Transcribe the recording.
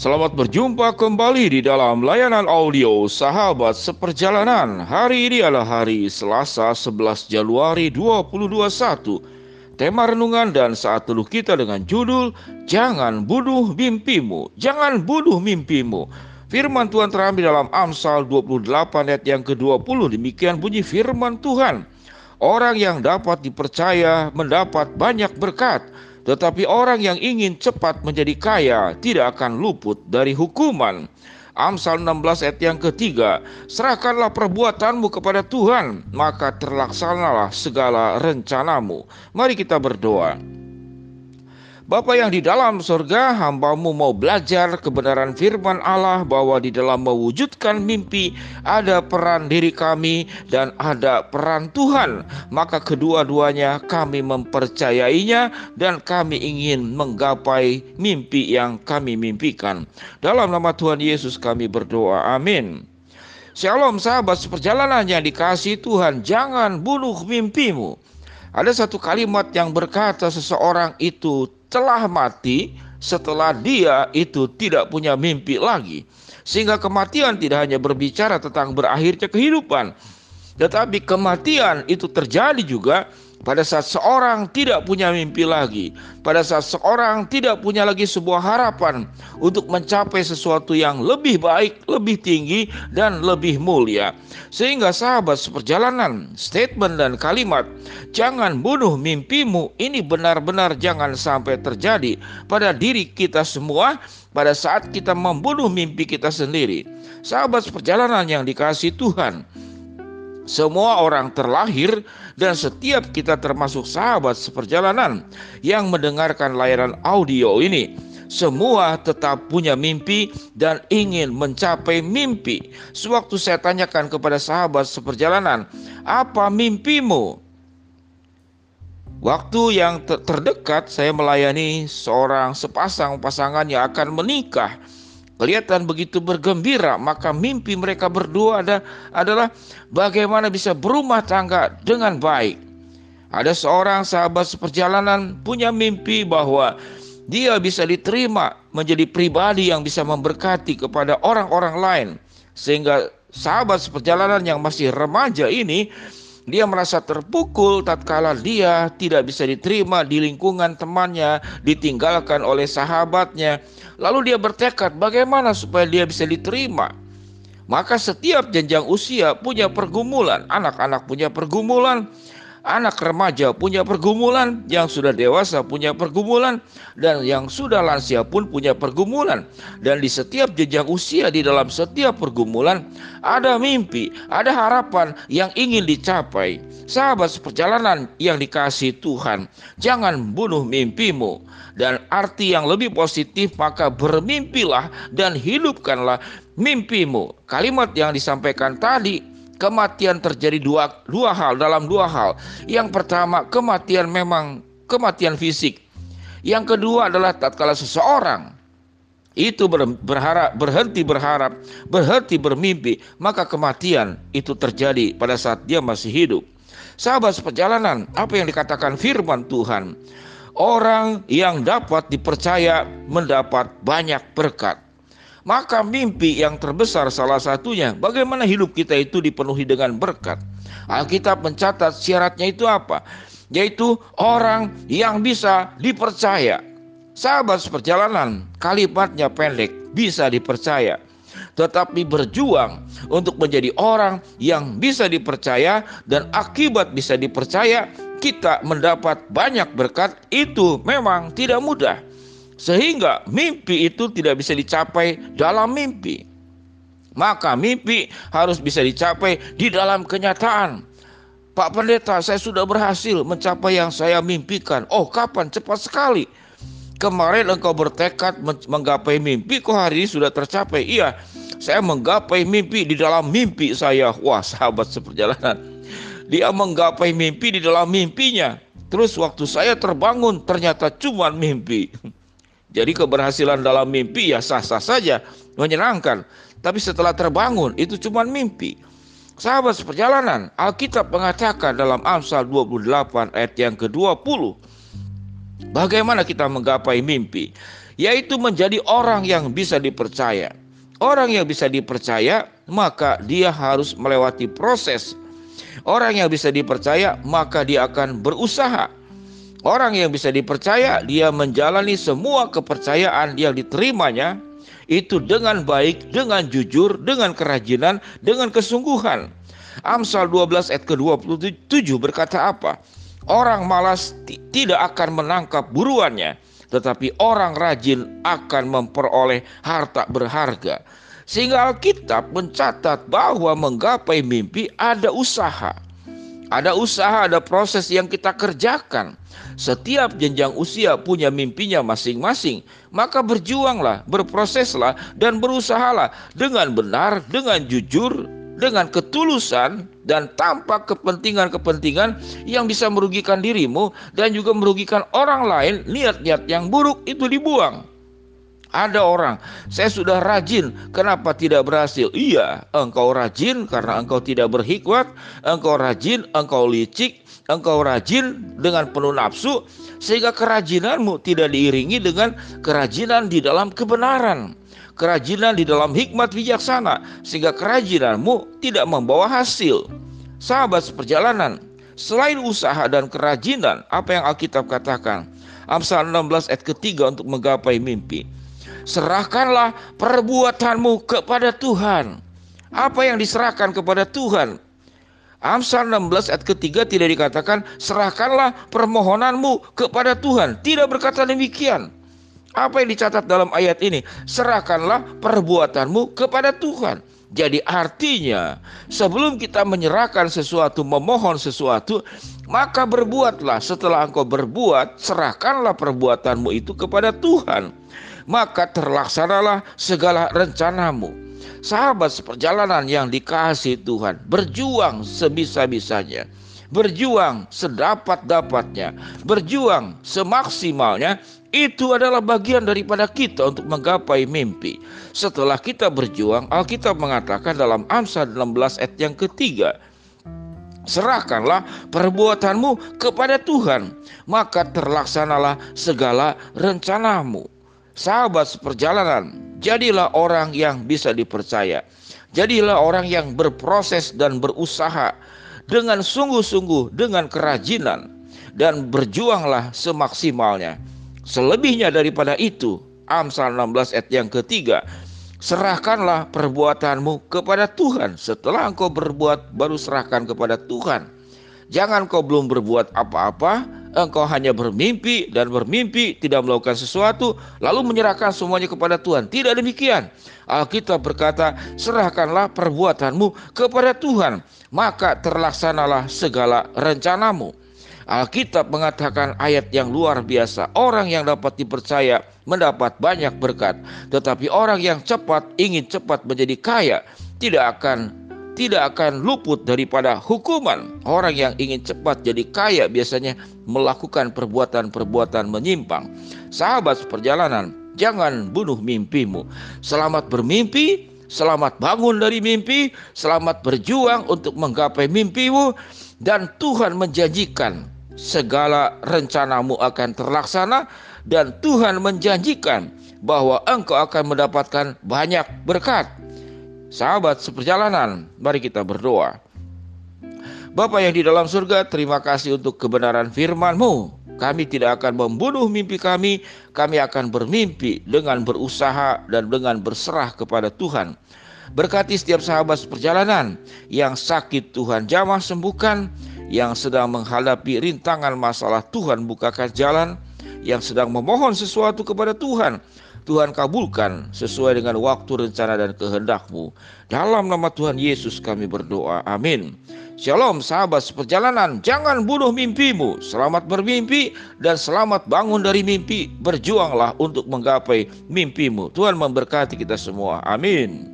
Selamat berjumpa kembali di dalam layanan audio Sahabat Seperjalanan. Hari ini adalah hari Selasa 11 Januari 2021. Tema renungan dan saat teluh kita dengan judul Jangan bunuh mimpimu, jangan bunuh mimpimu. Firman Tuhan terambil dalam Amsal 28 ayat yang ke-20. Demikian bunyi firman Tuhan. Orang yang dapat dipercaya mendapat banyak berkat tetapi orang yang ingin cepat menjadi kaya tidak akan luput dari hukuman. Amsal 16 ayat yang ketiga, serahkanlah perbuatanmu kepada Tuhan, maka terlaksanalah segala rencanamu. Mari kita berdoa. Bapa yang di dalam surga, hambamu mau belajar kebenaran firman Allah bahwa di dalam mewujudkan mimpi ada peran diri kami dan ada peran Tuhan. Maka kedua-duanya kami mempercayainya dan kami ingin menggapai mimpi yang kami mimpikan. Dalam nama Tuhan Yesus kami berdoa. Amin. Shalom sahabat seperjalanan yang dikasih Tuhan, jangan bunuh mimpimu. Ada satu kalimat yang berkata seseorang itu telah mati setelah dia itu tidak punya mimpi lagi. Sehingga kematian tidak hanya berbicara tentang berakhirnya kehidupan, tetapi kematian itu terjadi juga pada saat seorang tidak punya mimpi lagi, pada saat seorang tidak punya lagi sebuah harapan untuk mencapai sesuatu yang lebih baik, lebih tinggi, dan lebih mulia, sehingga sahabat seperjalanan, statement dan kalimat "jangan bunuh mimpimu" ini benar-benar jangan sampai terjadi pada diri kita semua pada saat kita membunuh mimpi kita sendiri. Sahabat seperjalanan yang dikasih Tuhan, semua orang terlahir dan setiap kita termasuk sahabat seperjalanan yang mendengarkan layanan audio ini. Semua tetap punya mimpi dan ingin mencapai mimpi. Sewaktu saya tanyakan kepada sahabat seperjalanan, "Apa mimpimu?" Waktu yang terdekat saya melayani seorang sepasang pasangan yang akan menikah kelihatan begitu bergembira, maka mimpi mereka berdua ada, adalah bagaimana bisa berumah tangga dengan baik. Ada seorang sahabat seperjalanan punya mimpi bahwa dia bisa diterima menjadi pribadi yang bisa memberkati kepada orang-orang lain. Sehingga sahabat seperjalanan yang masih remaja ini dia merasa terpukul tatkala dia tidak bisa diterima di lingkungan temannya, ditinggalkan oleh sahabatnya. Lalu dia bertekad bagaimana supaya dia bisa diterima. Maka setiap jenjang usia punya pergumulan, anak-anak punya pergumulan, anak remaja punya pergumulan, yang sudah dewasa punya pergumulan, dan yang sudah lansia pun punya pergumulan. Dan di setiap jejak usia, di dalam setiap pergumulan, ada mimpi, ada harapan yang ingin dicapai. Sahabat seperjalanan yang dikasih Tuhan, jangan bunuh mimpimu. Dan arti yang lebih positif, maka bermimpilah dan hidupkanlah mimpimu. Kalimat yang disampaikan tadi kematian terjadi dua, dua hal dalam dua hal. Yang pertama, kematian memang kematian fisik. Yang kedua adalah tatkala seseorang itu berharap berhenti berharap, berhenti bermimpi, maka kematian itu terjadi pada saat dia masih hidup. Sahabat seperjalanan, apa yang dikatakan firman Tuhan? Orang yang dapat dipercaya mendapat banyak berkat. Maka mimpi yang terbesar salah satunya bagaimana hidup kita itu dipenuhi dengan berkat. Alkitab mencatat syaratnya itu apa? Yaitu orang yang bisa dipercaya. Sahabat seperjalanan, kalimatnya pendek, bisa dipercaya. Tetapi berjuang untuk menjadi orang yang bisa dipercaya dan akibat bisa dipercaya, kita mendapat banyak berkat itu memang tidak mudah. Sehingga mimpi itu tidak bisa dicapai dalam mimpi. Maka mimpi harus bisa dicapai di dalam kenyataan. Pak Pendeta, saya sudah berhasil mencapai yang saya mimpikan. Oh, kapan? Cepat sekali. Kemarin engkau bertekad menggapai mimpi, kok hari ini sudah tercapai? Iya, saya menggapai mimpi di dalam mimpi saya. Wah, sahabat seperjalanan. Dia menggapai mimpi di dalam mimpinya. Terus waktu saya terbangun ternyata cuma mimpi. Jadi keberhasilan dalam mimpi ya sah-sah saja, menyenangkan. Tapi setelah terbangun itu cuma mimpi. Sahabat seperjalanan, Alkitab mengatakan dalam Amsal 28 ayat yang ke-20. Bagaimana kita menggapai mimpi? yaitu menjadi orang yang bisa dipercaya. Orang yang bisa dipercaya, maka dia harus melewati proses. Orang yang bisa dipercaya, maka dia akan berusaha. Orang yang bisa dipercaya, dia menjalani semua kepercayaan yang diterimanya itu dengan baik, dengan jujur, dengan kerajinan, dengan kesungguhan. Amsal 12 ayat ke-27 berkata apa? Orang malas tidak akan menangkap buruannya, tetapi orang rajin akan memperoleh harta berharga. Sehingga Alkitab mencatat bahwa menggapai mimpi ada usaha. Ada usaha, ada proses yang kita kerjakan. Setiap jenjang usia punya mimpinya masing-masing. Maka berjuanglah, berproseslah, dan berusahalah dengan benar, dengan jujur, dengan ketulusan dan tanpa kepentingan-kepentingan yang bisa merugikan dirimu dan juga merugikan orang lain, niat-niat yang buruk itu dibuang. Ada orang, saya sudah rajin, kenapa tidak berhasil? Iya, engkau rajin karena engkau tidak berhikmat, engkau rajin, engkau licik, engkau rajin dengan penuh nafsu, sehingga kerajinanmu tidak diiringi dengan kerajinan di dalam kebenaran kerajinan di dalam hikmat bijaksana, sehingga kerajinanmu tidak membawa hasil. Sahabat seperjalanan, selain usaha dan kerajinan, apa yang Alkitab katakan? Amsal 16 ayat ketiga untuk menggapai mimpi. Serahkanlah perbuatanmu kepada Tuhan. Apa yang diserahkan kepada Tuhan? Amsal 16 ayat ketiga tidak dikatakan serahkanlah permohonanmu kepada Tuhan. Tidak berkata demikian. Apa yang dicatat dalam ayat ini? Serahkanlah perbuatanmu kepada Tuhan. Jadi artinya sebelum kita menyerahkan sesuatu, memohon sesuatu, maka berbuatlah. Setelah engkau berbuat, serahkanlah perbuatanmu itu kepada Tuhan. Maka terlaksanalah segala rencanamu. Sahabat seperjalanan yang dikasih Tuhan, berjuang sebisa-bisanya berjuang sedapat-dapatnya, berjuang semaksimalnya itu adalah bagian daripada kita untuk menggapai mimpi. Setelah kita berjuang, Alkitab mengatakan dalam Amsal 16 ayat yang ketiga, Serahkanlah perbuatanmu kepada Tuhan, maka terlaksanalah segala rencanamu. Sahabat seperjalanan, jadilah orang yang bisa dipercaya. Jadilah orang yang berproses dan berusaha dengan sungguh-sungguh, dengan kerajinan, dan berjuanglah semaksimalnya Selebihnya daripada itu, Amsal 16 ayat yang ketiga, serahkanlah perbuatanmu kepada Tuhan. Setelah engkau berbuat, baru serahkan kepada Tuhan. Jangan kau belum berbuat apa-apa, engkau hanya bermimpi dan bermimpi tidak melakukan sesuatu, lalu menyerahkan semuanya kepada Tuhan. Tidak demikian. Alkitab berkata, serahkanlah perbuatanmu kepada Tuhan, maka terlaksanalah segala rencanamu. Alkitab mengatakan ayat yang luar biasa. Orang yang dapat dipercaya mendapat banyak berkat, tetapi orang yang cepat ingin cepat menjadi kaya tidak akan tidak akan luput daripada hukuman. Orang yang ingin cepat jadi kaya biasanya melakukan perbuatan-perbuatan menyimpang. Sahabat perjalanan, jangan bunuh mimpimu. Selamat bermimpi, selamat bangun dari mimpi, selamat berjuang untuk menggapai mimpimu dan Tuhan menjanjikan segala rencanamu akan terlaksana dan Tuhan menjanjikan bahwa engkau akan mendapatkan banyak berkat. Sahabat seperjalanan, mari kita berdoa. Bapa yang di dalam surga, terima kasih untuk kebenaran firman-Mu. Kami tidak akan membunuh mimpi kami, kami akan bermimpi dengan berusaha dan dengan berserah kepada Tuhan. Berkati setiap sahabat seperjalanan yang sakit Tuhan jamah sembuhkan, yang sedang menghadapi rintangan masalah Tuhan bukakan jalan, yang sedang memohon sesuatu kepada Tuhan, Tuhan kabulkan sesuai dengan waktu rencana dan kehendakmu. Dalam nama Tuhan Yesus kami berdoa. Amin. Shalom sahabat seperjalanan, jangan bunuh mimpimu. Selamat bermimpi dan selamat bangun dari mimpi. Berjuanglah untuk menggapai mimpimu. Tuhan memberkati kita semua. Amin.